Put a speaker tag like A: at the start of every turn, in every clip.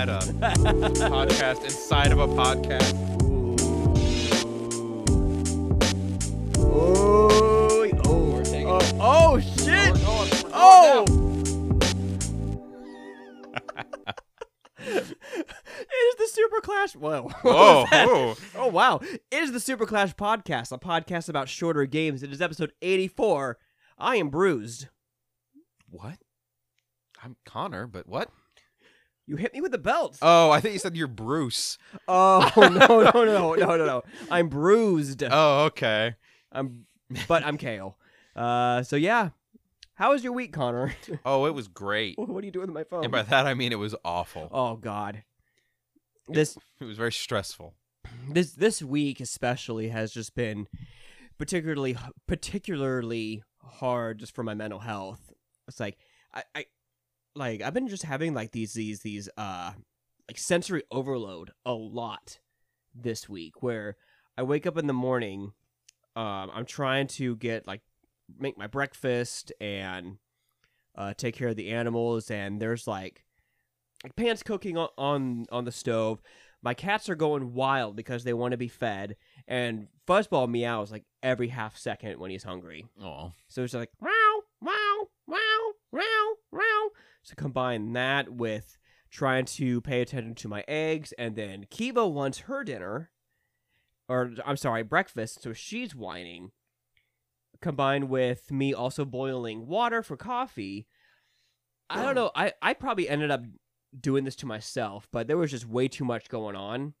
A: meta. Uh, podcast inside of a podcast.
B: Oh, oh,
A: We're
B: oh,
A: it.
B: oh, shit!
A: We're going, we're going
B: Oh! it is the Super Clash. Whoa,
A: whoa.
B: Oh, wow. It is the Super Clash podcast, a podcast about shorter games. It is episode 84. I am bruised.
A: What? I'm Connor, but what?
B: You hit me with the belt.
A: Oh, I think you said you're Bruce.
B: Oh, no, no, no, no, no, no, no. I'm bruised.
A: Oh, okay.
B: I'm, but I'm Kale. Uh, so yeah. How was your week, Connor?
A: Oh, it was great.
B: what are you doing with my phone?
A: And by that I mean it was awful.
B: oh God. This
A: It was very stressful.
B: this this week especially has just been particularly particularly hard just for my mental health. It's like I, I like I've been just having like these these these uh like sensory overload a lot this week where I wake up in the morning um I'm trying to get like make my breakfast and uh take care of the animals and there's like like pans cooking on, on on the stove. My cats are going wild because they want to be fed and fuzzball meows like every half second when he's hungry.
A: Oh.
B: so it's like wow wow wow wow wow so combine that with trying to pay attention to my eggs and then kiva wants her dinner or i'm sorry breakfast so she's whining combined with me also boiling water for coffee. I don't know i i probably ended up doing this to myself but there was just way too much going on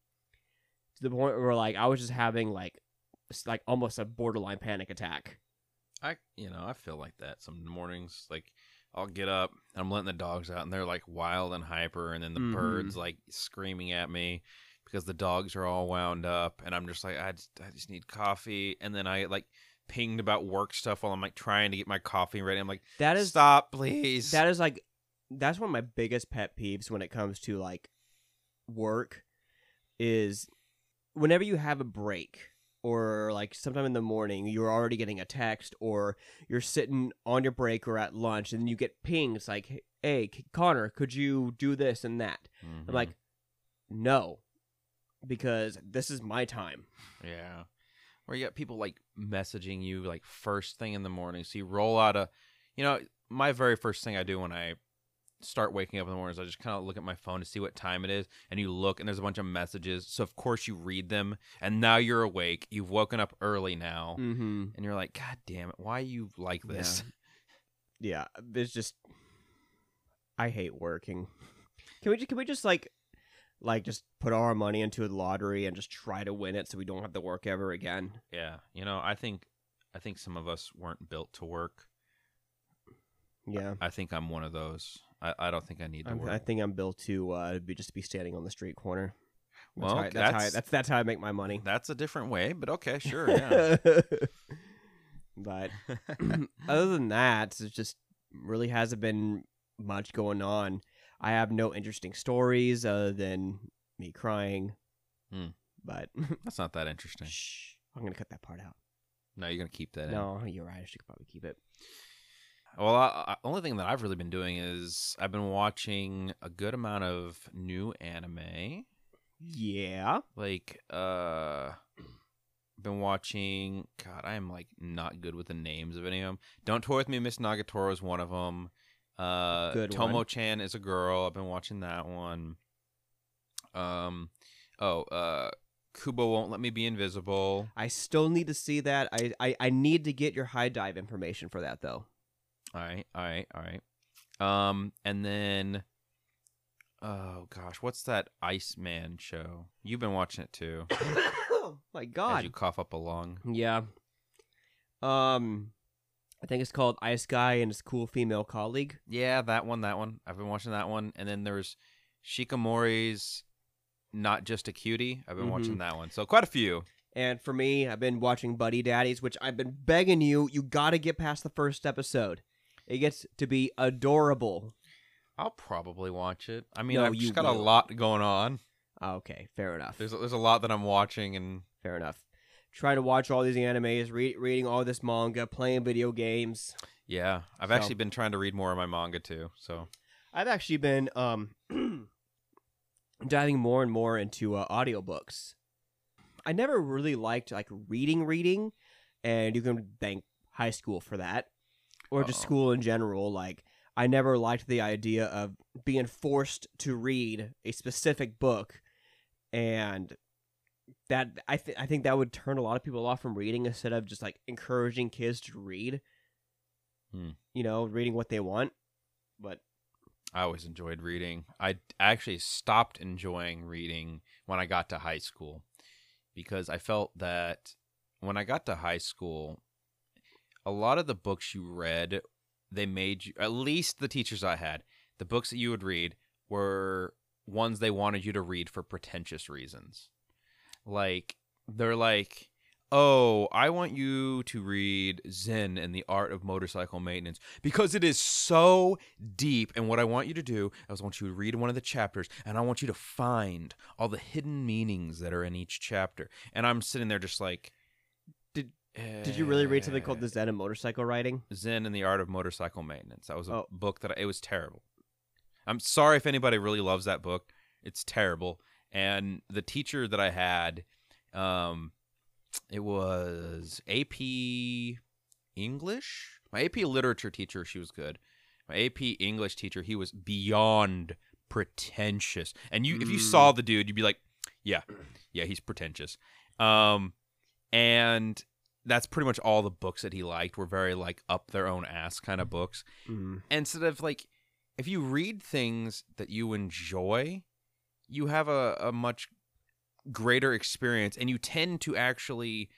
B: to the point where like i was just having like like almost a borderline panic attack.
A: I you know, I feel like that some mornings like I'll get up, I'm letting the dogs out and they're like wild and hyper and then the
B: Mhm.
A: birds like screaming at me because the dogs are all wound up and I'm just like I just, I just need coffee and then I like pinged about work stuff while I'm like trying to get my coffee ready. I'm like
B: that is
A: stop please.
B: that is like that's one of my biggest pet peeves when it comes to like work is whenever you have a break or like sometime in the morning you're already getting a text or you're sitting on your break or at lunch and you get pings like hey C- connor could you do this and that
A: Mhm.
B: i'm like no because this is my time
A: Yeah. Where you got people like messaging you like first thing in the morning. So you roll out a, you know, my very first thing I do when I start waking up in the mornings, I just kind of look at my phone to see what time it is. And you look and there's a bunch of messages. So of course you read them. And now you're awake. You've woken up early now.
B: mm-hmm
A: And you're like, God damn it. Why are you like this?
B: yeah there's just i hate working can we just can we just like like just put all our money into the lottery and just try to win it so we don't have to work ever again
A: Yeah. You know, I think. I think some of us weren't built to work.
B: yeah
A: I think I'm one of those. I, I don't think I need to
B: I'm,
A: work.
B: i think i'm built to uh be just be standing on the street corner that's
A: Well,
B: how I, that's, how I,
A: that's-
B: that's that's how i make my money
A: That's a different way, but okay, sure. Yeah.
B: but other than that it just really hasn't been much going on i have no interesting stories other than me crying
A: Hmm.
B: but
A: That's not that interesting.
B: Shh. I'm gonna cut that part out.
A: No, you're gonna keep that in.
B: No, you're right. I should probably keep it.
A: Well, I, I, only thing that I've really been doing is I've been watching a good amount of new anime.
B: Yeah.
A: Like, uh, been watching. God, I am like not good with the names of any of them. Don't toy with me, Miss Nagatoro is one of them. Uh,
B: Good
A: Tomo. Chan is a girl. I've been watching that one. Um, oh, uh, Kubo won't let me be invisible.
B: I still need to see that. I, I I need to get your HIDIVE information for that though.
A: All right, all right, all right. Um, and then, oh gosh, what's that Iceman show? You've been watching it too.
B: oh my
A: As
B: god.
A: you cough up a lung.
B: Yeah. Um, I think it's called Ice Guy and his cool female colleague.
A: Yeah, that one, that one. I've been watching that one. And then there's Shikimori's Not Just a Cutie. I've been
B: Mhm.
A: watching that one. So quite a few.
B: And for me, I've been watching Buddy Daddies, which I've been begging you. You got to get past the first episode. It gets to be adorable.
A: I'll probably watch it. I mean,
B: No,
A: I've just got a lot going on.
B: Okay, fair enough.
A: There's there's a lot that I'm watching, and
B: Fair enough. Trying to watch all these animes, re- reading all this manga, playing video games.
A: yeah, I've
B: So-
A: actually been trying to read more of my manga too. So
B: I've actually been um diving more and more into uh, audiobooks. I never really liked like reading, reading, and you can thank high school for that, or just
A: Uh-oh.
B: school in general. Like, I never liked the idea of being forced to read a specific book, and that I th- I think that would turn a lot of people off from reading instead of just like encouraging kids to read.
A: Hmm.
B: You know, reading what they want, but
A: I always enjoyed reading. I actually stopped enjoying reading when I got to high school because I felt that when I got to high school, a lot of the books you read, they made you, at least the teachers I had, the books that you would read were ones they wanted you to read for pretentious reasons. Like, they're like, oh, I want you to read Zen and the Art of Motorcycle Maintenance because it is so deep. And what I want you to do is I want you to read one of the chapters and I want you to find all the hidden meanings that are in each chapter. And I'm sitting there just like,
B: Did- you really read
A: "Eh."
B: something called the Zen of Motorcycle Riding?
A: Zen and the Art of Motorcycle Maintenance? That was a
B: Oh.
A: book that I, it was terrible. I'm sorry if anybody really loves that book. It's terrible. And the teacher that I had, um, it was AP English. My AP literature teacher, she was good. My AP English teacher, he was beyond pretentious. And you, if you
B: Mm.
A: saw the dude, you'd be like, yeah, yeah, he's pretentious. Um, and that's pretty much all the books that he liked were very like up their own ass kind of books.
B: Mm.
A: Instead of like, if you read things that you enjoy, you have a, a much greater experience and you tend to actually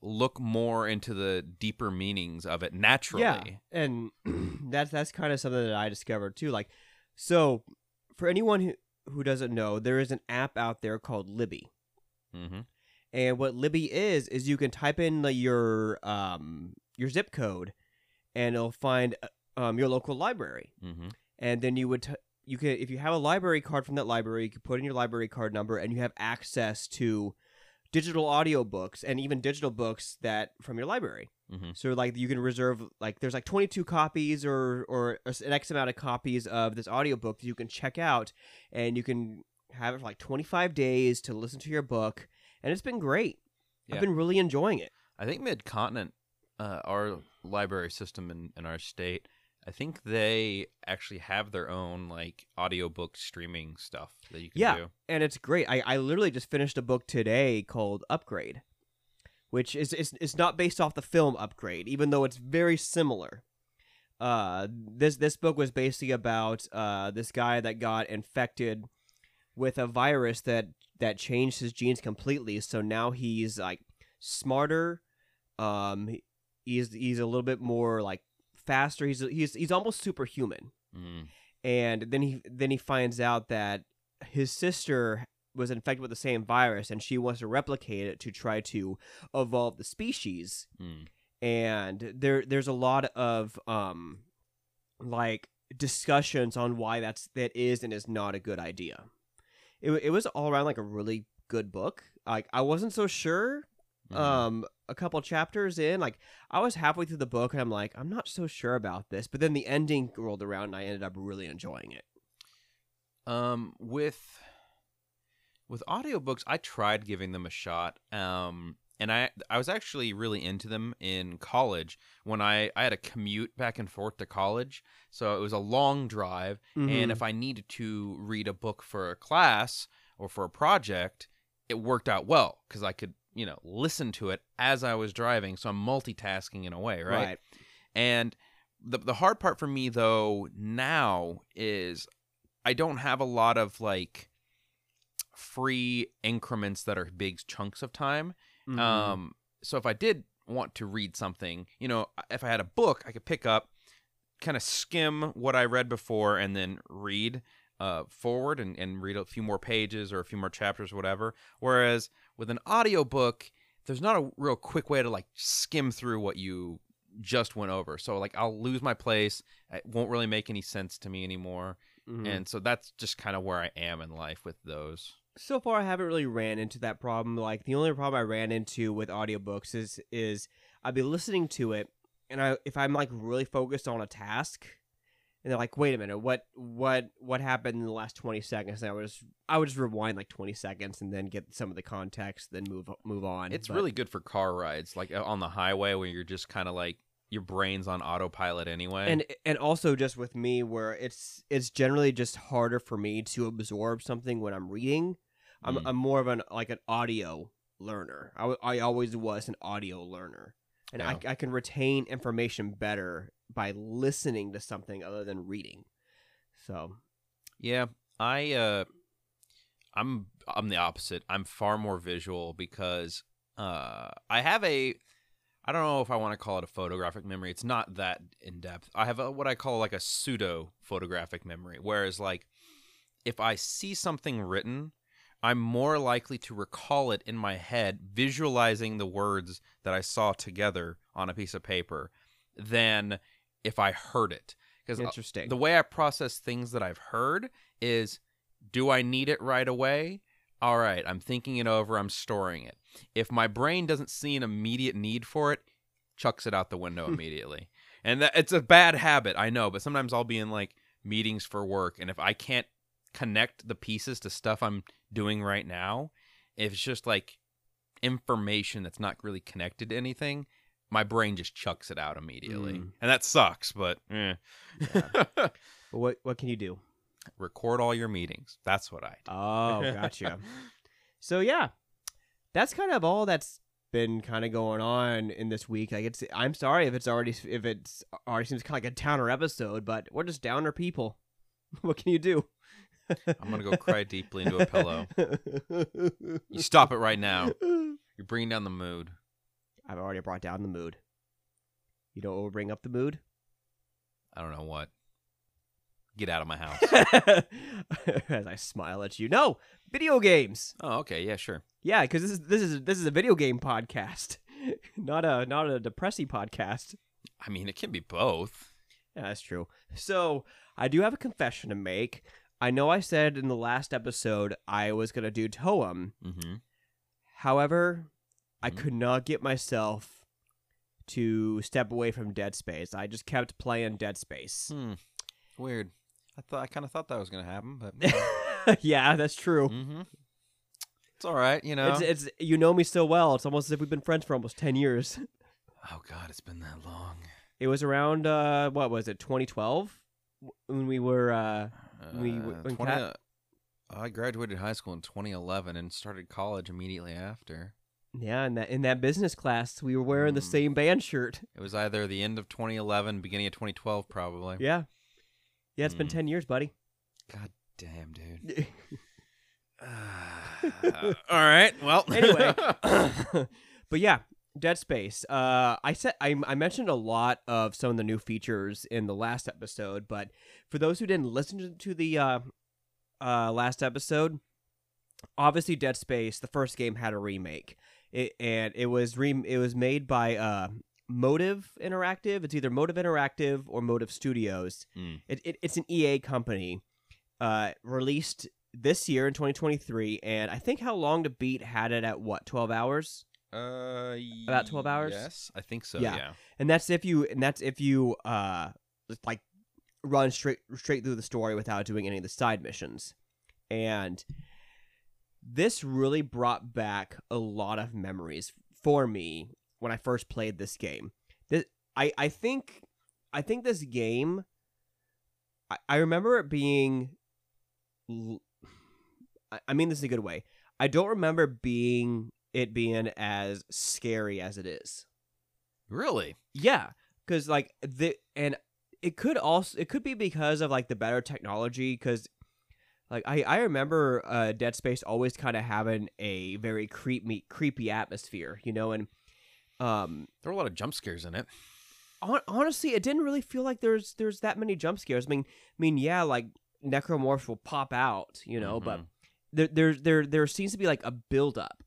A: look more into the deeper meanings of it naturally.
B: Yeah, and that's that's kind of something that I discovered too. Like, so for anyone who who doesn't know, there is an app out there called Libby,
A: Mm-hmm.
B: And what Libby is is you can type in your um your zip code, and it'll find uh, um your local library,
A: Mm-hmm.
B: and then you would. T- you can, if you have a library card from that library, you can put in your library card number, and you have access to digital audiobooks and even digital books that from your library.
A: Mm-hmm.
B: So like you can reserve like there's like 22 copies or or an X amount of copies of this audiobook that you can check out and you can have it for like 25 days to listen to your book and it's been great.
A: Yeah.
B: I've been really enjoying it.
A: I think Mid Continent, uh, our library system in, in our state, I think they actually have their own like audiobook streaming stuff that you can
B: Yeah.
A: do.
B: And it's great. I, I literally just finished a book today called Upgrade, which is is it's not based off the film Upgrade, even though it's very similar. Uh, this this book was basically about uh, this guy that got infected with a virus that that changed his genes completely. So now he's like smarter. Um, he's he's a little bit more like faster. He's he's he's almost superhuman
A: Mm.
B: and then he then he finds out that his sister was infected with the same virus and she wants to replicate it to try to evolve the species
A: Mm.
B: and there there's a lot of um like discussions on why that's that is and is not a good idea it, it was all around like a really good book like i wasn't so sure
A: Mhm.
B: um a couple chapters in like i was halfway through the book and i'm like i'm not so sure about this but then the ending rolled around and i ended up really enjoying it
A: Um, with with audiobooks, I tried giving them a shot. Um, and I I was actually really into them in college when I I had a commute back and forth to college, so it was a long drive.
B: Mm-hmm.
A: And if I needed to read a book for a class or for a project, it worked out well because I could you know listen to it as I was driving. So I'm multitasking in a way, right?
B: right
A: And the the hard part for me though now is I don't have a lot of like free increments that are big chunks of time.
B: Mhm.
A: Um so if I did want to read something, you know, if I had a book I could pick up, kind of skim what I read before and then read uh, forward and, and read a few more pages or a few more chapters or whatever. Whereas with an audiobook, there's not a real quick way to like skim through what you just went over. So like I'll lose my place. It won't really make any sense to me anymore.
B: Mhm.
A: And so that's just kind of where I am in life with those.
B: So far i haven't really ran into that problem like the only problem i ran into with audiobooks is is i'd be listening to it and i if i'm like really focused on a task and they're like, "Wait a minute, what what what happened in the last twenty seconds?" And I was I would just rewind like twenty seconds and then get some of the context, then move move on.
A: It's
B: But-
A: really good for car rides, like uh, on the highway where you're just kind of like your brain's on autopilot anyway.
B: and and also just with me where it's it's generally just harder for me to absorb something when I'm reading. I'm
A: Mm.
B: I'm more of an like an audio learner. I, I always was an audio learner, and I I can retain information better by listening to something other than reading. So
A: Yeah, I uh I'm I'm the opposite. I'm far more visual because uh I have a I don't know if I want to call it a photographic memory. It's not that in depth. I have a, what I call like a pseudo photographic memory, whereas like if I see something written, I'm more likely to recall it in my head, visualizing the words that I saw together on a piece of paper, than if I heard it. Because uh,
B: interesting.
A: the way I process things that I've heard is do I need it right away? All right, I'm thinking it over, I'm storing it. If my brain doesn't see an immediate need for it, chucks it out the window hmm. immediately. And that, it's a bad habit, I know, but sometimes I'll be in like meetings for work and if I can't connect the pieces to stuff I'm doing right now, if it's just like information that's not really connected to anything, my brain just chucks it out immediately.
B: Mm.
A: And that sucks, but eh.
B: But what what can you do?
A: record all your meetings. That's what I do.
B: Oh, gotcha. so yeah, that's kind of all that's been kind of going on in this week. Like it's, I'm sorry if it's already if it's already seems kind of like a downer episode, but we're just downer people. what can you do?
A: I'm gonna go cry deeply into a pillow. You stop it right now. You're bringing down the mood.
B: I've already brought down the mood. You don't bring up the mood.
A: I don't know what. Get out of my house.
B: As I smile at you, no video games.
A: oh, okay. Yeah, sure.
B: Yeah, because this is this is this is a video game podcast, not a not a depressing podcast.
A: I mean, it can be both.
B: Yeah, that's true. So I do have a confession to make. I know I said in the last episode I was gonna do Toem.
A: Mm-hmm.
B: However, I
A: Mhm.
B: could not get myself to step away from Dead Space. I just kept playing Dead Space.
A: Hmm. Weird. I thought I kind of thought that was gonna happen, but
B: yeah, that's true.
A: mm-hmm. it's all right. You know.
B: It's it's you know me so well. It's almost as if we've been friends for almost ten years.
A: oh God, it's been that long.
B: It was around uh what was it 2012 when we were uh We-
A: Uh,
B: when
A: 20,
B: Kat-
A: uh, I graduated high school in 2011 and started college immediately after.
B: yeah in that in that business class we were wearing the
A: Mm.
B: same band shirt.
A: It was either the end of 2011, beginning of 2012, probably.
B: Yeah. Yeah, it's been
A: Mm.
B: 10 years, buddy.
A: God damn, dude. Uh, all right. Well,
B: anyway, but yeah, Dead Space. Uh, I said I, I mentioned a lot of some of the new features in the last episode, but for those who didn't listen to, the uh, uh, last episode, obviously Dead Space, the first game had a remake, it, and it was re- it was made by uh, Motive Interactive. It's either Motive Interactive or Motive Studios.
A: Mm.
B: It, it, it's an EA company. Uh, released this year in 2023, and I think How Long to Beat had it at what 12 hours,
A: uh,
B: About 12 hours?
A: Yes, I think so.
B: Yeah.
A: Yeah.
B: and that's if you and that's if you uh like run straight straight through the story without doing any of the side missions, and this really brought back a lot of memories for me when I first played this game. This I I think I think this game. I, I remember it being. l- I- I mean this in a good way. I don't remember being it being as scary as it is.
A: Really?
B: Yeah, because like the and it could also it could be because of like the better technology. Because like I I remember uh, Dead Space always kind of having a very creepy creepy atmosphere, you know, and um
A: There were a lot of jump scares in it.
B: hon- honestly, it didn't really feel like there's there's that many jump scares. I mean, I mean, yeah, like necromorphs will pop out, you know, but
A: Mhm.
B: there there there there seems to be like a build up.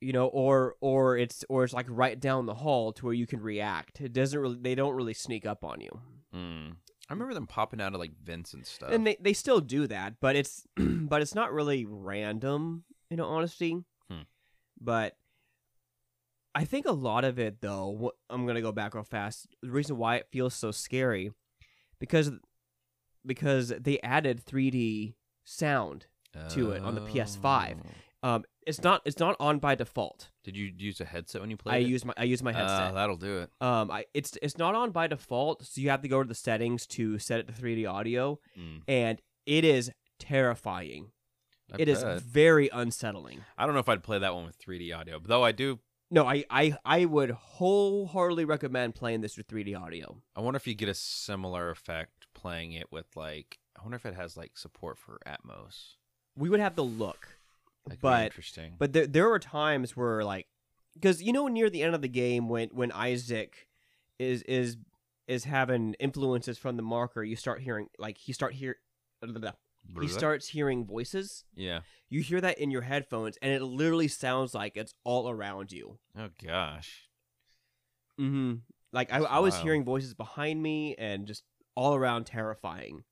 B: You know, or or it's or it's like right down the hall to where you can react. It doesn't really they don't really sneak up on you.
A: Mm. I remember them popping out of like vents and stuff.
B: And they, they still do that, but it's but it's not really random, in know, honesty.
A: Hmm.
B: But I think a lot of it though, wh- I'm gonna go back real fast. The reason why it feels so scary, because because they added 3D sound. to it on the PS5. Um, it's not it's not on by default.
A: Did you use a headset when you played
B: I
A: it?
B: use my I use my headset.
A: that'll do it.
B: um, I it's it's not on by default, so you have to go to the settings to set it to 3D audio,
A: Mm,
B: and it is terrifying.
A: I
B: It is
A: bet.
B: very unsettling.
A: I don't know if I'd play that one with 3D audio, but though I do.
B: No, I, I I would wholeheartedly recommend playing this with 3D audio.
A: I wonder if you get a similar effect playing it with like. I wonder if it has like support for Atmos.
B: We would have to look,
A: That could be
B: but
A: interesting.
B: but there there were times where like because you know near the end of the game when when Isaac is is is having influences from the marker, you start hearing like he start hear he starts hearing voices.
A: Yeah.
B: You hear that in your headphones, and it literally sounds like it's all around you.
A: Oh gosh.
B: Mm-hmm. Like I, I was
A: wild.
B: hearing voices behind me, and just all around terrifying.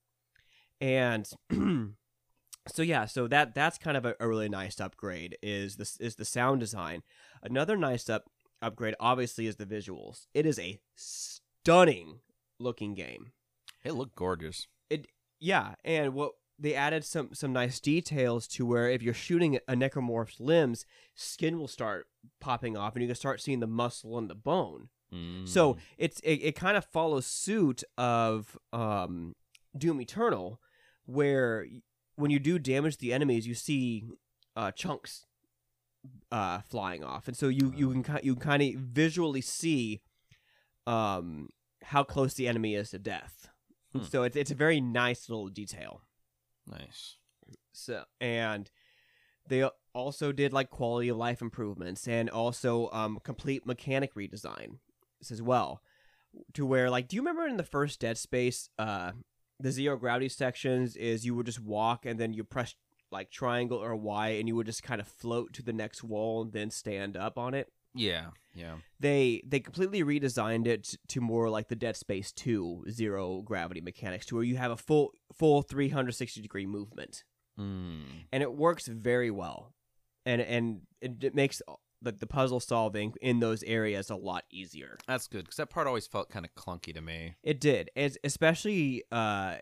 B: And so yeah, so that that's kind of a, a really nice upgrade. Is this is the sound design? Another nice up upgrade, obviously, is the visuals. It is a stunning looking game.
A: It looked gorgeous.
B: It yeah, and what they added some some nice details to where if you're shooting a necromorph's limbs, skin will start popping off, and you can start seeing the muscle and the bone. So
A: Mm.
B: it's it, it kind of follows suit of um, Doom Eternal, where when you do damage the enemies, you see uh, chunks uh, flying off, and so you you can you kind of visually see um, how close the enemy is to death.
A: Hmm.
B: So it's it's a very nice little detail.
A: nice.
B: So and they also did like quality of life improvements and also um complete mechanic redesign as well. To where like do you remember in the first Dead Space uh the zero gravity sections is you would just walk and then you press like triangle or Y and you would just kind of float to the next wall and then stand up on it.
A: Yeah. Yeah.
B: They they completely redesigned it to more like the Dead Space 2 zero gravity mechanics to where you have a full full 360 degree movement
A: Mm.
B: and it works very well, and and it, it makes the, the puzzle solving in those areas a lot easier.
A: That's good because that part always felt kind of clunky to me.
B: It did, as, especially uh,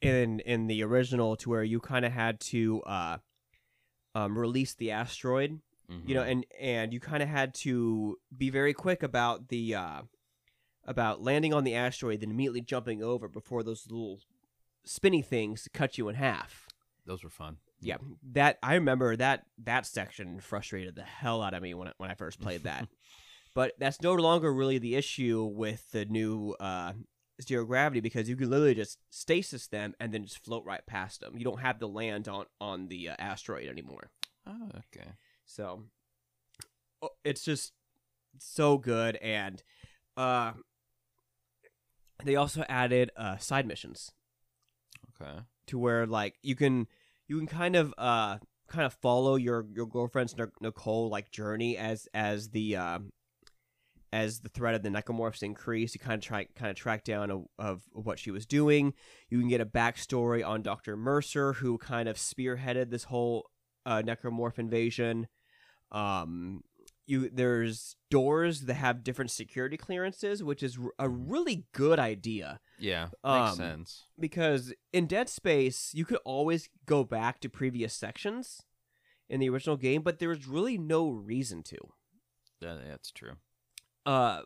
B: in in the original, to where you kind of had to uh, um, release the asteroid, you know,
A: Mhm.
B: and and you kind of had to be very quick about the uh, about landing on the asteroid, then immediately jumping over before those little spinny things cut you in half.
A: those were fun.
B: Yeah that i remember that that section frustrated the hell out of me when I, when I first played that but that's no longer really the issue with the new uh zero gravity because you can literally just stasis them and then just float right past them you don't have to land on on the uh, asteroid anymore
A: Oh, okay.
B: so it's just so good and uh they also added uh side missions
A: Okay.
B: to where like you can you can kind of uh kind of follow your your girlfriend's Nicole like journey as as the um as the threat of the necromorphs increase, you kind of try kind of track down of, of what she was doing. You can get a backstory on Doctor Mercer, who kind of spearheaded this whole uh, necromorph invasion. Um, you there's doors that have different security clearances, which is a really good idea
A: Yeah. Makes
B: Um,
A: sense.
B: because in Dead Space you could always go back to previous sections in the original game, but there was really no reason to.
A: Yeah, that's true.
B: Uh,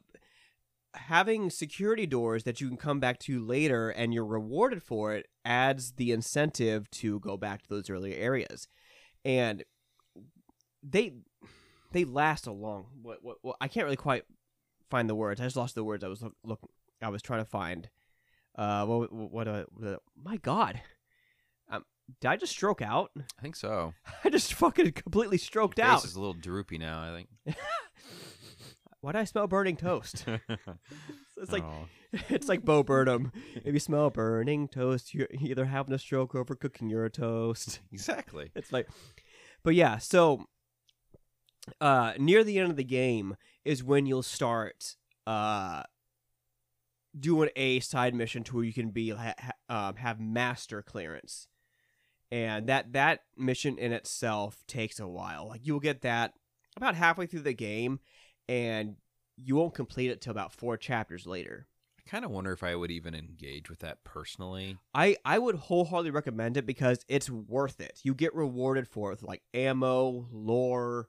B: having security doors that you can come back to later and you're rewarded for it adds the incentive to go back to those earlier areas, and they they last a long. What what, what I can't really quite find the words. I just lost the words. I was look, look I was trying to find. Uh, what what, what, uh, my God, um, did I just stroke out?
A: I think so.
B: I just fucking completely stroked
A: Face
B: out.
A: is a little droopy now. I think.
B: Why do I smell burning toast? It's like
A: Oh.
B: it's like Bo Burnham. If you smell burning toast, you're either having a stroke or over cooking your toast.
A: exactly.
B: It's like, but yeah. So, uh, near the end of the game is when you'll start uh doing a side mission to where you can be ha- ha- um, have master clearance, and that that mission in itself takes a while. Like you'll get that about halfway through the game, and you won't complete it till about four chapters later.
A: I kind of wonder if I would even engage with that personally.
B: I I would wholeheartedly recommend it because it's worth it. You get rewarded for it with like ammo, lore,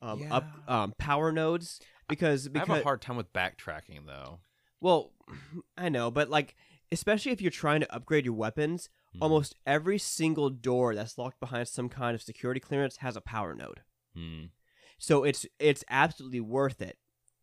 B: um, up um, power nodes. Because
A: I
B: because
A: have a hard time with backtracking though.
B: Well, I know, but like especially if you're trying to upgrade your weapons,
A: Hmm.
B: almost every single door that's locked behind some kind of security clearance has a power node.
A: Hmm.
B: So it's it's absolutely worth it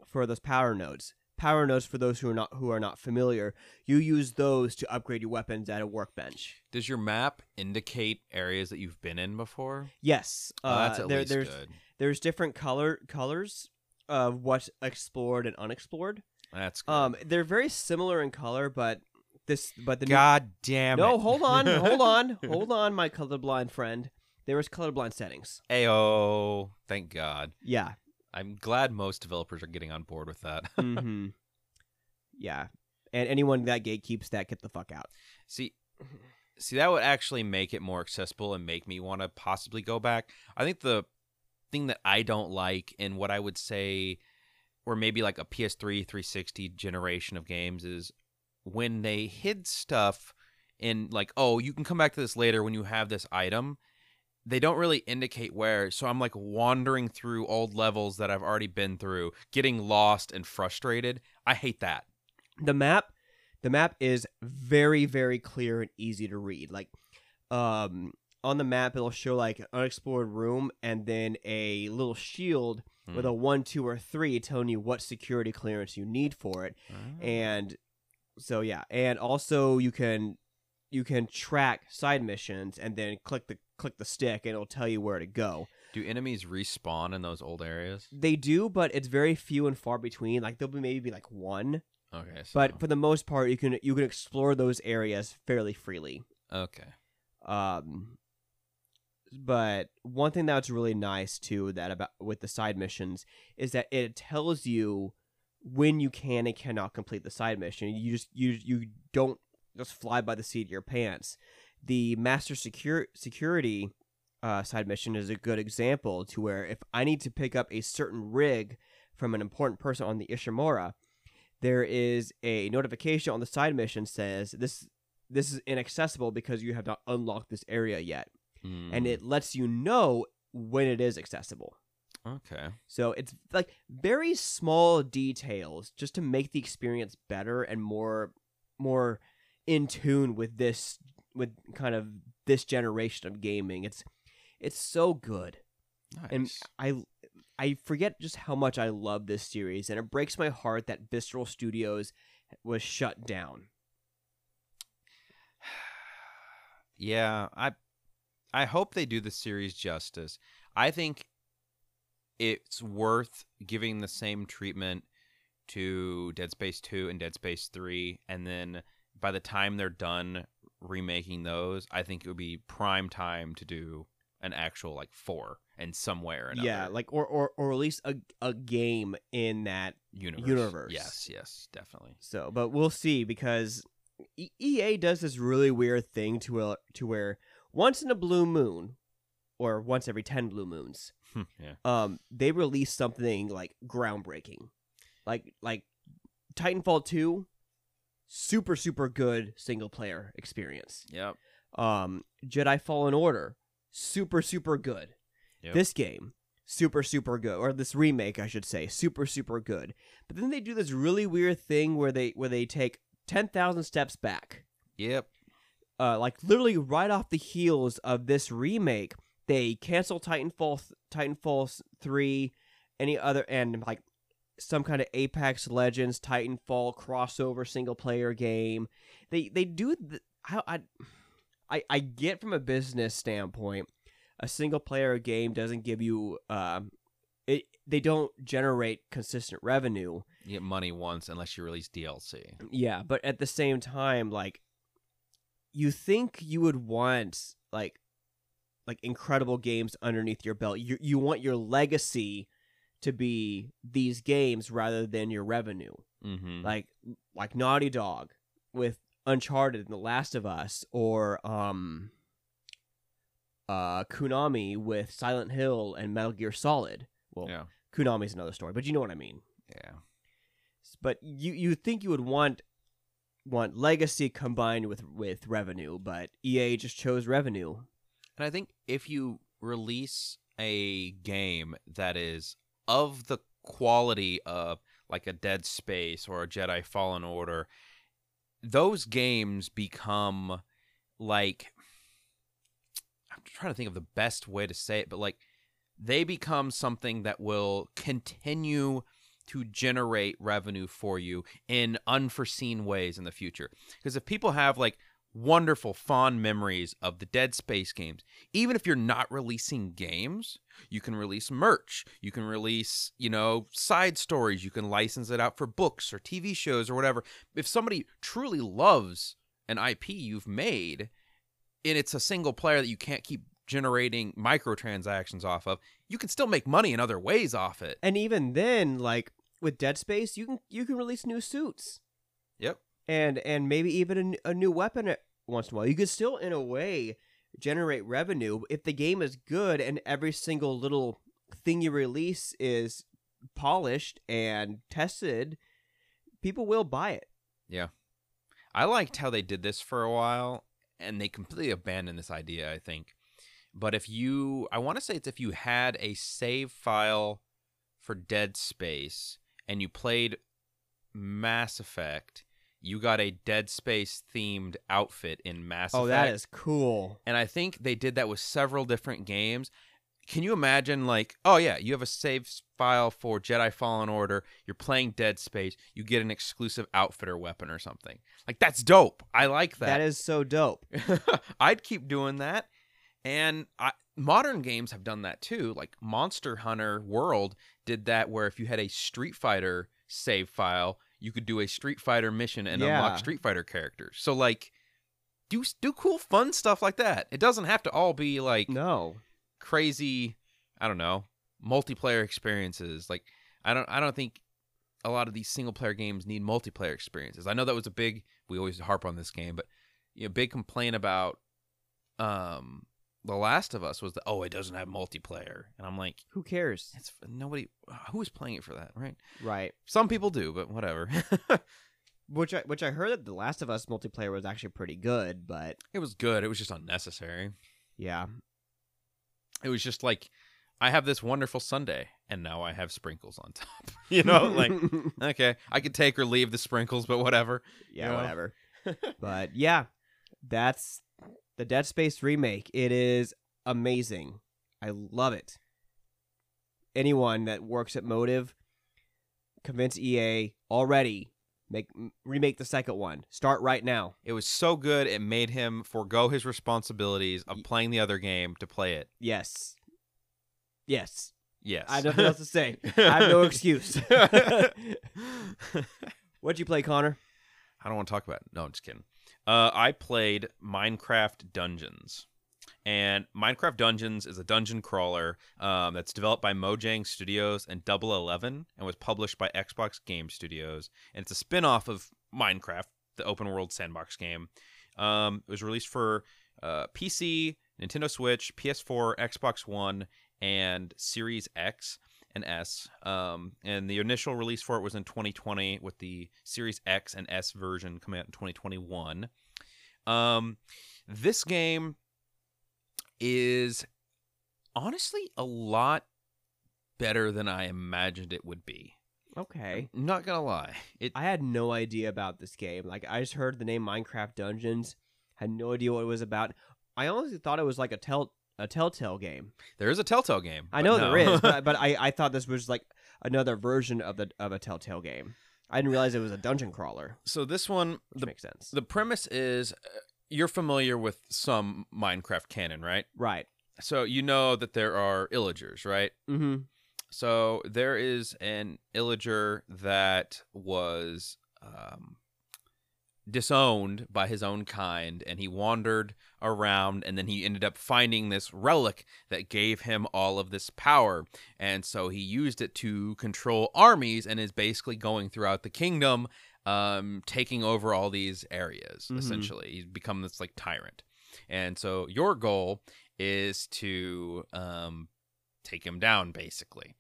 B: for those power nodes. Power nodes for those who are not who are not familiar, you use those to upgrade your weapons at a workbench.
A: Does your map indicate areas that you've been in before?
B: Yes,
A: Oh, that's
B: uh,
A: at
B: there,
A: least
B: there's
A: good.
B: there's different color colors of what's explored and unexplored.
A: That's good.
B: Um, they're very similar in color, but this but the new-
A: God damn it.
B: no, hold on, hold on, hold on, my colorblind friend. There was colorblind settings.
A: Ayo. Thank God.
B: Yeah.
A: I'm glad most developers are getting on board with that.
B: hmm yeah. And anyone that gatekeeps that, get the fuck out.
A: see, see that would actually make it more accessible and make me want to possibly go back. I think the thing that I don't like and what I would say or maybe like a PS3 360 generation of games is when they hid stuff in like oh you can come back to this later when you have this item they don't really indicate where. So i'm like wandering through old levels that i've already been through getting lost and frustrated. I hate that.
B: The map the map is very very clear and easy to read. Like um on the map it'll show like an unexplored room and then a little shield with
A: Hmm.
B: a one two or three telling you what security clearance you need for it.
A: Ah.
B: and so yeah. And also you can you can track side missions and then click the click the stick and it'll tell you where to go.
A: Do enemies respawn in those old areas?
B: They do but it's very few and far between. Like there'll be maybe like one.
A: Okay so,
B: but for the most part you can you can explore those areas fairly freely.
A: Okay.
B: Um but one thing that's really nice too that about with the side missions is that it tells you when you can and cannot complete the side mission. You just you you don't just fly by the seat of your pants. The master secure security uh, side mission is a good example to where if i need to pick up a certain rig from an important person on the ishimura there is a notification on the side mission says this this is inaccessible because you have not unlocked this area yet and
A: Hmm.
B: it lets you know when it is accessible
A: okay
B: so it's like very small details just to make the experience better and more more in tune with this with kind of this generation of gaming it's it's so good
A: nice
B: and I I forget just how much I love this series, and it breaks my heart that Visceral Studios was shut down.
A: yeah i i hope they do the series justice i think it's worth giving the same treatment to dead space 2 and dead space 3 and then by the time they're done remaking those i think it would be prime time to do an actual like 4 in some way or another
B: Yeah, like or or or at least a a game in that.
A: universe.
B: universe.
A: yes yes definitely
B: So, but we'll see because EA does this really weird thing to a, to where once in a blue moon, or once every ten blue moons,
A: yeah
B: um, they release something like groundbreaking, like like Titanfall two, super super good single player experience.
A: yep
B: Um, Jedi Fallen Order, super super good.
A: Yep.
B: This game, super super good, or this remake I should say, super super good. But then they do this really weird thing where they where they take ten thousand steps back
A: yep
B: uh, like literally right off the heels of this remake, they cancel Titanfall, Titanfall three, any other, and like some kind of Apex Legends Titanfall crossover single player game. They they do. The, I, I I get from a business standpoint, a single player game doesn't give you um. It, they don't generate consistent revenue.
A: you get money once unless you release dlc
B: Yeah, but at the same time, like you think you would want like like incredible games underneath your belt. You you want your legacy to be these games rather than your revenue.
A: mm-hmm
B: Like like Naughty Dog with Uncharted and The Last of Us or um uh Konami with Silent Hill and Metal Gear Solid. Well,
A: yeah
B: Konami's another story, but you know what I mean
A: yeah
B: but you you think you would want want legacy combined with with revenue, but EA just chose revenue.
A: And I think if you release a game that is of the quality of like a Dead Space or a Jedi Fallen Order, those games become like I'm trying to think of the best way to say it, but like they become something that will continue to generate revenue for you in unforeseen ways in the future. Because if people have like wonderful, fond memories of the Dead Space games, even if you're not releasing games, you can release merch, you can release, you know, side stories, you can license it out for books or TV shows or whatever. If somebody truly loves an IP you've made, and it's a single player that you can't keep generating microtransactions off of, you can still make money in other ways off it.
B: And even then, like with Dead Space, you can you can release new suits.
A: Yep.
B: And and maybe even a, a new weapon once in a while. You could still, in a way, generate revenue if the game is good and every single little thing you release is polished and tested. People will buy it. Yeah.
A: I liked how they did this for a while, and they completely abandoned this idea, I think. But if you, I want to say it's if you had a save file for Dead Space and you played Mass Effect, you got a Dead Space themed outfit in Mass
B: Oh,
A: Effect.
B: Oh, that is cool.
A: And I think they did that with several different games. Can you imagine, like, oh yeah, you have a save file for Jedi Fallen Order, you're playing Dead Space, you get an exclusive outfit or weapon or something. Like, that's dope. I like that.
B: that is so dope.
A: I'd keep doing that. And I, modern games have done that too. Like Monster Hunter World did that, where if you had a Street Fighter save file, you could do a Street Fighter mission and
B: Yeah.
A: unlock Street Fighter characters. So like, do do cool, fun stuff like that. It doesn't have to all be like
B: No.
A: crazy. I don't know multiplayer experiences. Like I don't I don't think a lot of these single player games need multiplayer experiences. I know that was a big we always harp on this game, but you know, big complaint about um The Last of Us was the oh it doesn't have multiplayer, and I'm like
B: Who cares?
A: it's nobody uh, who is playing it for that, right?
B: Right.
A: Some people do, but whatever.
B: Which I which I heard that The Last of Us multiplayer was actually pretty good, but
A: it was good. It was just unnecessary.
B: yeah.
A: It was just like I have this wonderful Sunday, and now I have sprinkles on top. you know, like okay, I could take or leave the sprinkles, but whatever.
B: yeah,
A: know?
B: whatever. but yeah, that's the Dead Space remake. It is amazing. I love it. Anyone that works at Motive, convince EA already make remake the second one. Start right now.
A: It was so good, it made him forego his responsibilities of playing the other game to play it.
B: Yes. Yes.
A: Yes.
B: I have nothing else to say. I have no excuse. What'd you play, Connor?
A: I don't want to talk about it. No, I'm just kidding. Uh, I played Minecraft Dungeons. And Minecraft Dungeons is a dungeon crawler um, that's developed by Mojang Studios and Double Eleven and was published by Xbox Game Studios. And it's a spin off of Minecraft, the open world sandbox game. Um, it was released for uh, PC, Nintendo Switch, PS4, Xbox One, and Series X and S. Um, and the initial release for it was in 2020, with the Series X and S version coming out in 2021. Um, this game is honestly a lot better than I imagined it would be.
B: Okay.
A: I'm not gonna lie, it
B: I had no idea about this game. Like I just heard the name Minecraft Dungeons, had no idea what it was about. I honestly thought it was like a tell a Telltale game.
A: there is a Telltale game.
B: I know
A: no.
B: there is, but, but I, I thought this was like another version of the of a Telltale game. I didn't realize it was a dungeon crawler,
A: so this one, the
B: makes sense.
A: the premise is uh, you're familiar with some Minecraft canon, right?
B: right.
A: So you know that there are illagers, right?
B: Mm-hmm.
A: So there is an illager that was um, disowned by his own kind, and he wandered around, and then he ended up finding this relic that gave him all of this power, and so he used it to control armies, and is basically going throughout the kingdom, um, taking over all these areas.
B: Mhm.
A: Essentially, he's become this like tyrant, and so your goal is to um, take him down, basically.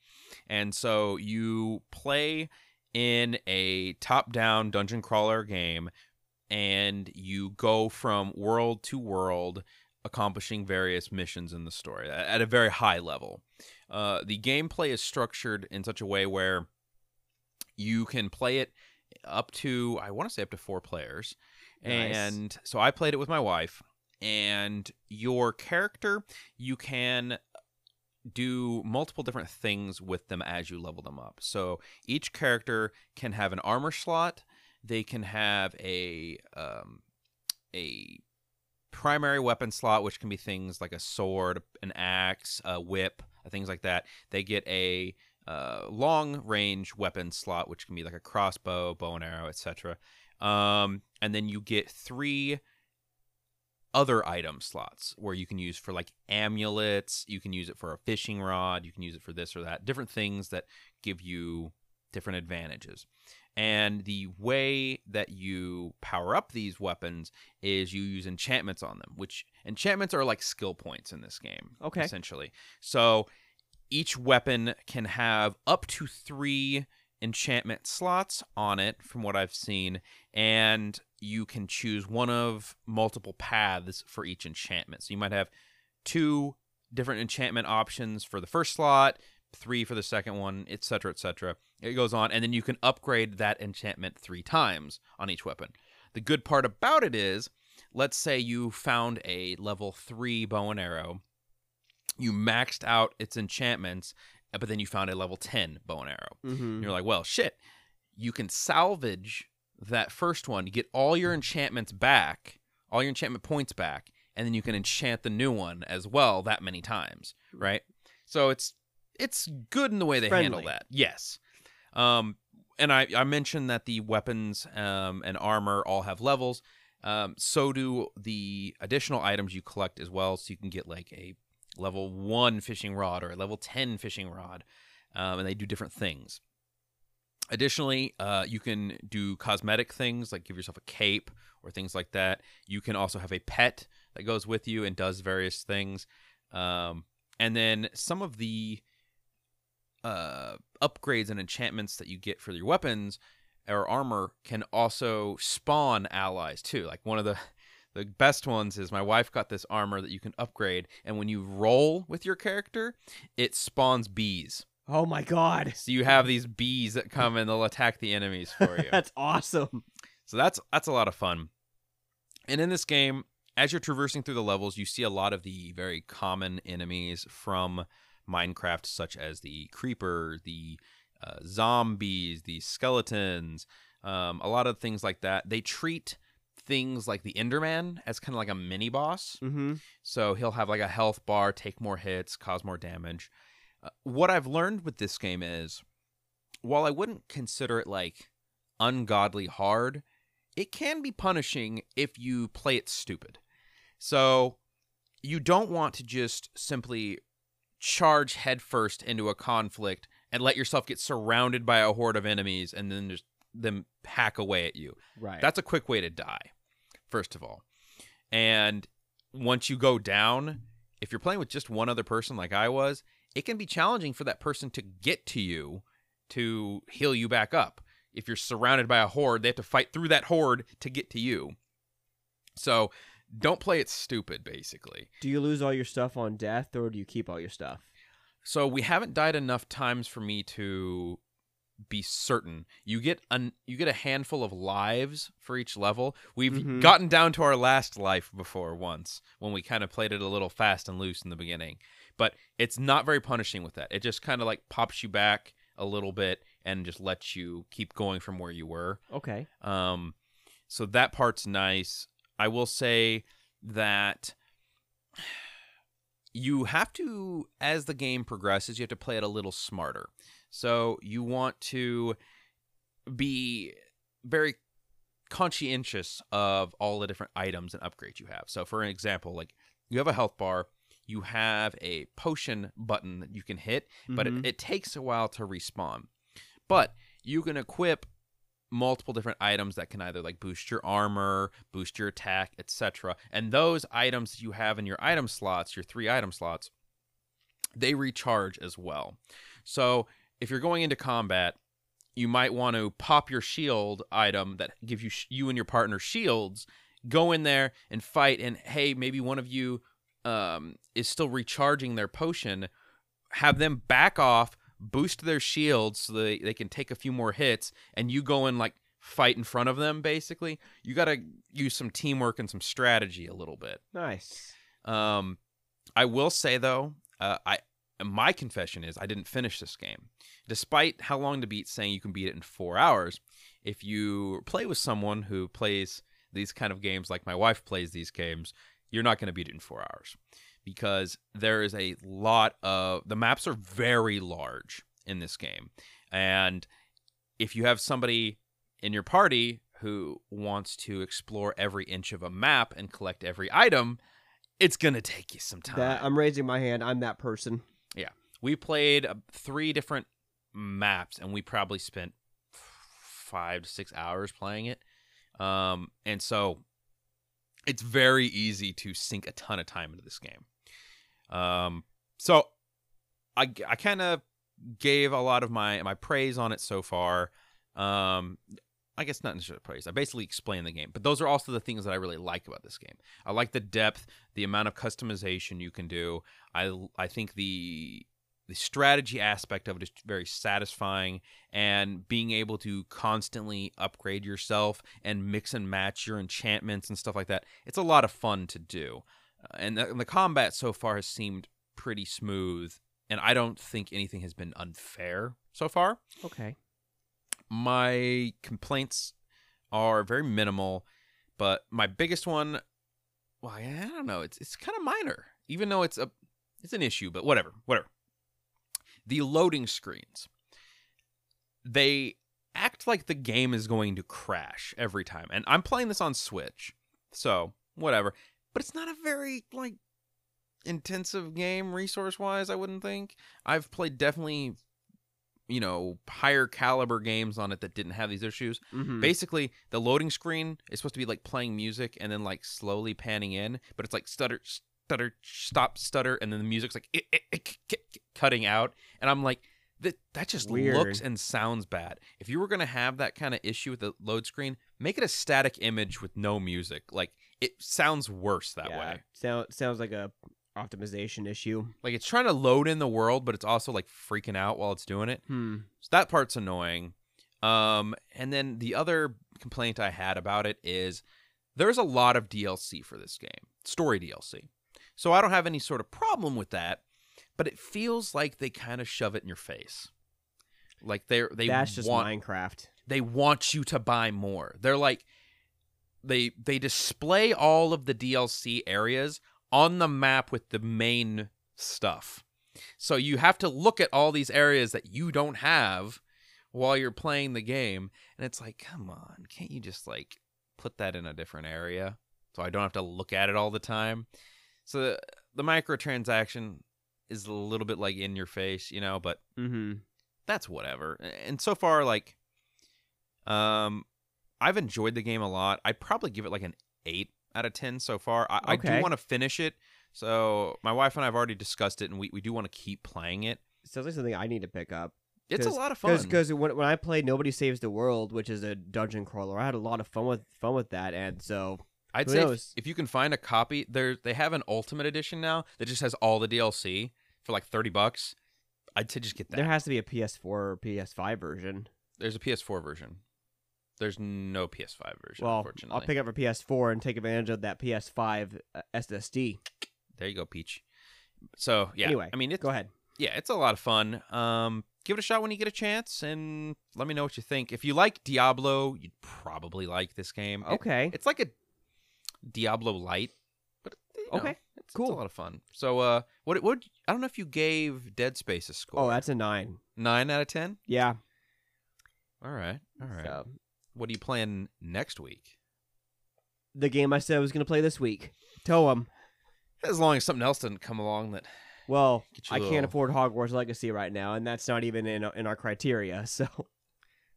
A: And so you play in a top down dungeon crawler game and you go from world to world, accomplishing various missions in the story at a very high level. Uh, the gameplay is structured in such a way where you can play it up to I want to say up to four players,
B: Nice.
A: and so I played it with my wife. And your character, you can do multiple different things with them as you level them up. So each character can have an armor slot. They can have a um, a primary weapon slot, which can be things like a sword, an axe, a whip, uh, things like that. They get a uh, long range weapon slot, which can be like a crossbow, bow and arrow, etc. Um, and then you get three other item slots where you can use for like amulets, you can use it for a fishing rod, you can use it for this or that, different things that give you different advantages. And the way that you power up these weapons is you use enchantments on them, which enchantments are like skill points in this game,
B: Okay.
A: essentially. So each weapon can have up to three enchantment slots on it, from what I've seen, and you can choose one of multiple paths for each enchantment. So you might have two different enchantment options for the first slot, three for the second one, etc., etc. It goes on, and then you can upgrade that enchantment three times on each weapon. The good part about it is, let's say you found a level three bow and arrow, you maxed out its enchantments, but then you found a level 10 bow and arrow.
B: Mm-hmm.
A: And you're like, well, shit. You can salvage that first one, get all your enchantments back, all your enchantment points back, and then you can enchant the new one as well that many times, right? So it's it's good in the way they handle that. Yes. Um and I, I mentioned that the weapons um, and armor all have levels. Um, so do the additional items you collect as well. So you can get like a level one fishing rod or a level 10 fishing rod. Um, and they do different things. Additionally, uh, you can do cosmetic things like give yourself a cape or things like that. You can also have a pet that goes with you and does various things. Um, and then some of the uh, upgrades and enchantments that you get for your weapons or armor can also spawn allies too. Like one of the the best ones is my wife got this armor that you can upgrade, and when you roll with your character, it spawns bees.
B: Oh my god.
A: So you have these bees that come and they'll attack the enemies for you.
B: That's awesome.
A: So that's that's a lot of fun. And in this game, as you're traversing through the levels, you see a lot of the very common enemies from Minecraft, such as the creeper, the uh, zombies, the skeletons, um, a lot of things like that. They treat things like the Enderman as kind of like a mini boss.
B: Mm-hmm.
A: So he'll have like a health bar, take more hits, cause more damage. Uh, what I've learned with this game is while I wouldn't consider it like ungodly hard, it can be punishing if you play it stupid. So you don't want to just simply charge headfirst into a conflict and let yourself get surrounded by a horde of enemies and then just them hack away at you.
B: Right.
A: That's a quick way to die, first of all. And once you go down, if you're playing with just one other person like I was, it can be challenging for that person to get to you to heal you back up. If you're surrounded by a horde, they have to fight through that horde to get to you. So don't play it stupid, basically.
B: do you lose all your stuff on death, or do you keep all your stuff?
A: So we haven't died enough times for me to be certain. You get an you get a handful of lives for each level. We've
B: Mhm.
A: gotten down to our last life before once when we kind of played it a little fast and loose in the beginning. But it's not very punishing with that. It just kind of like pops you back a little bit and just lets you keep going from where you were.
B: Okay.
A: Um, so that part's nice. I will say that you have to, as the game progresses, you have to play it a little smarter. So you want to be very conscientious of all the different items and upgrades you have. So, for an example, like you have a health bar, you have a potion button that you can hit, but
B: Mhm.
A: it, it takes a while to respawn. But you can equip multiple different items that can either like boost your armor, boost your attack, etc. And those items that you have in your item slots, your three item slots, they recharge as well. So if you're going into combat, you might want to pop your shield item that gives you sh- you and your partner shields. Go in there and fight, and hey, maybe one of you um, is still recharging their potion. Have them back off, boost their shields so they, they can take a few more hits, and you go and like fight in front of them. Basically, you got to use some teamwork and some strategy a little bit.
B: Nice.
A: Um, I will say though, uh, I my confession is I didn't finish this game, despite how long to beat saying you can beat it in four hours. If you play with someone who plays these kind of games, like my wife plays these games, you're not going to beat it in four hours because there is a lot of the maps are very large in this game, and if you have somebody in your party who wants to explore every inch of a map and collect every item, it's gonna take you some time.
B: That I'm raising my hand. I'm that person. Yeah.
A: We played uh, three different maps, and we probably spent five to six hours playing it. Um, and so it's very easy to sink a ton of time into this game. Um, so I, I kind of gave a lot of my my praise on it so far. Um, I guess not necessarily praise. I basically explained the game, but those are also the things that I really like about this game. I like the depth, the amount of customization you can do. I I think the the strategy aspect of it is very satisfying, and being able to constantly upgrade yourself and mix and match your enchantments and stuff like that. It's a lot of fun to do, and, the, and the combat so far has seemed pretty smooth. And I don't think anything has been unfair so far
B: Okay.
A: my complaints are very minimal, but my biggest one, well, I I don't know, it's it's kind of minor, even though it's a it's an issue, but whatever, whatever. The loading screens, they act like the game is going to crash every time, and I'm playing this on Switch, so whatever. But it's not a very like intensive game resource wise. I wouldn't think I've played definitely you know higher caliber games on it that didn't have these issues
B: Mm-hmm.
A: basically the loading screen is supposed to be like playing music and then like slowly panning in but it's like stutter stutter stop stutter and then the music's like "Ik, ik, ik, ik, ik," cutting out and i'm like that that just
B: Weird.
A: looks and sounds bad if you were going to have that kind of issue with the load screen make it a static image with no music like it sounds worse that way
B: Sound, sounds like a optimization issue.
A: like it's trying to load in the world but it's also like freaking out while it's doing it
B: Hmm.
A: So that part's annoying. Um, and then the other complaint I had about it is there's a lot of DLC for this game, story DLC. So I don't have any sort of problem with that, but it feels like they kind of shove it in your face. Like they're they
B: That's just
A: want
B: Minecraft.
A: they want you to buy more. They're like they they display all of the DLC areas on the map with the main stuff. So you have to look at all these areas that you don't have while you're playing the game and it's like, "Come on, can't you just like put that in a different area so I don't have to look at it all the time?" So the, the microtransaction is a little bit like in your face, you know, but
B: Mm-hmm.
A: that's whatever. And so far, like, um, I've enjoyed the game a lot. I'd probably give it like an eight out of ten so far. I, I do want to finish it. So my wife and I have already discussed it, and we, we do want to keep playing it.
B: Sounds like something I need to pick up.
A: It's a lot of fun.
B: Because when, when I played Nobody Saves the World, which is a dungeon crawler, I had a lot of fun with fun with that, and so
A: I'd say if, if you can find a copy, there they have an ultimate edition now that just has all the DLC for like thirty bucks. I'd say just get that.
B: there has to be a PS4 or PS5 version.
A: There's a PS4 version. There's no PS5 version,
B: Well,
A: unfortunately.
B: I'll pick up a PS4 and take advantage of that PS5 uh, SSD.
A: there you go, Peach. So yeah,
B: Anyway,
A: I mean, it's
B: Go ahead.
A: yeah, it's a lot of fun. Um, give it a shot when you get a chance, and let me know what you think. If you like Diablo, you'd probably like this game. It-
B: Okay.
A: it's like a Diablo light, but you know,
B: Okay,
A: it's, it's
B: cool.
A: a lot of fun. So, uh, what what I don't know if you gave Dead Space a score.
B: Oh, that's a nine.
A: nine out of ten.
B: Yeah.
A: All right, all right.
B: So,
A: What do you plan next week?
B: the game I said I was going to play this week. Tell Toem.
A: As long as something else doesn't come along that
B: Well,
A: I you
B: I
A: a
B: can't
A: little-
B: afford Hogwarts Legacy right now, and that's not even in in our criteria. So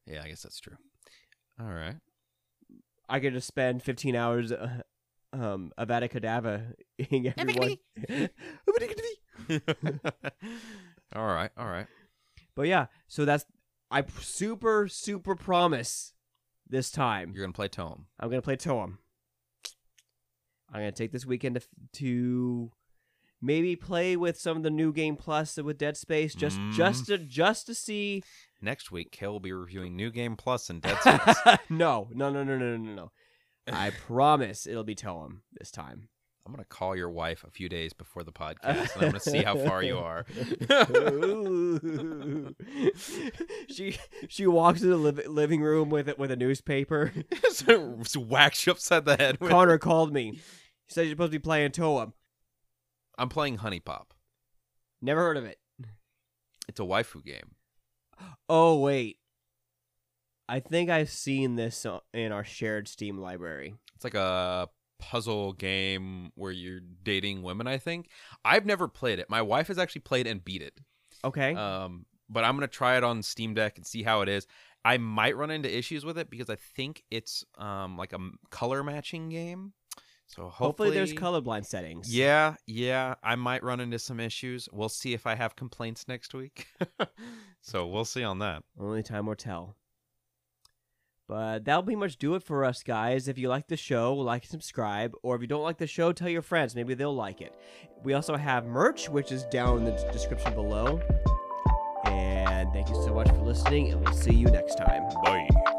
A: Yeah, I guess that's true. All right.
B: I could just spend 15 hours uh, um Avada Kedavra ing everyone.
A: all right, all right.
B: but yeah, so that's I super super promise this time
A: You're gonna play Toem.
B: I'm gonna play Toem. I'm gonna take this weekend to, to maybe play with some of the new game plus with Dead Space just
A: Mm.
B: just to just to see.
A: Next week, Kale will be reviewing New Game Plus and Dead Space.
B: no, no, no, no, no, no, no. I promise it'll be Toem this time.
A: I'm gonna call your wife a few days before the podcast, and I'm gonna see how far you are.
B: she she walks into the liv- living room with it with a newspaper.
A: so, so whacks you upside the head. With...
B: Connor called me. He said you're supposed to be playing Toem.
A: I'm playing HuniePop.
B: Never heard of it.
A: It's a waifu game.
B: Oh wait, I think I've seen this uh, in our shared Steam library.
A: It's like a puzzle game where you're dating women. I think I've never played it. My wife has actually played and beat it.
B: Okay.
A: Um, but I'm gonna try it on Steam Deck and see how it is. I might run into issues with it because I think it's um like a color matching game. So hopefully,
B: Hopefully, there's colorblind settings.
A: Yeah, yeah, I might run into some issues. We'll see if I have complaints next week. so we'll see on that.
B: Only time will tell. But that'll pretty much do it for us, guys. If you like the show, like and subscribe. Or if you don't like the show, tell your friends. Maybe they'll like it. We also have merch, which is down in the description below. And thank you so much for listening, and we'll see you next time.
A: Bye.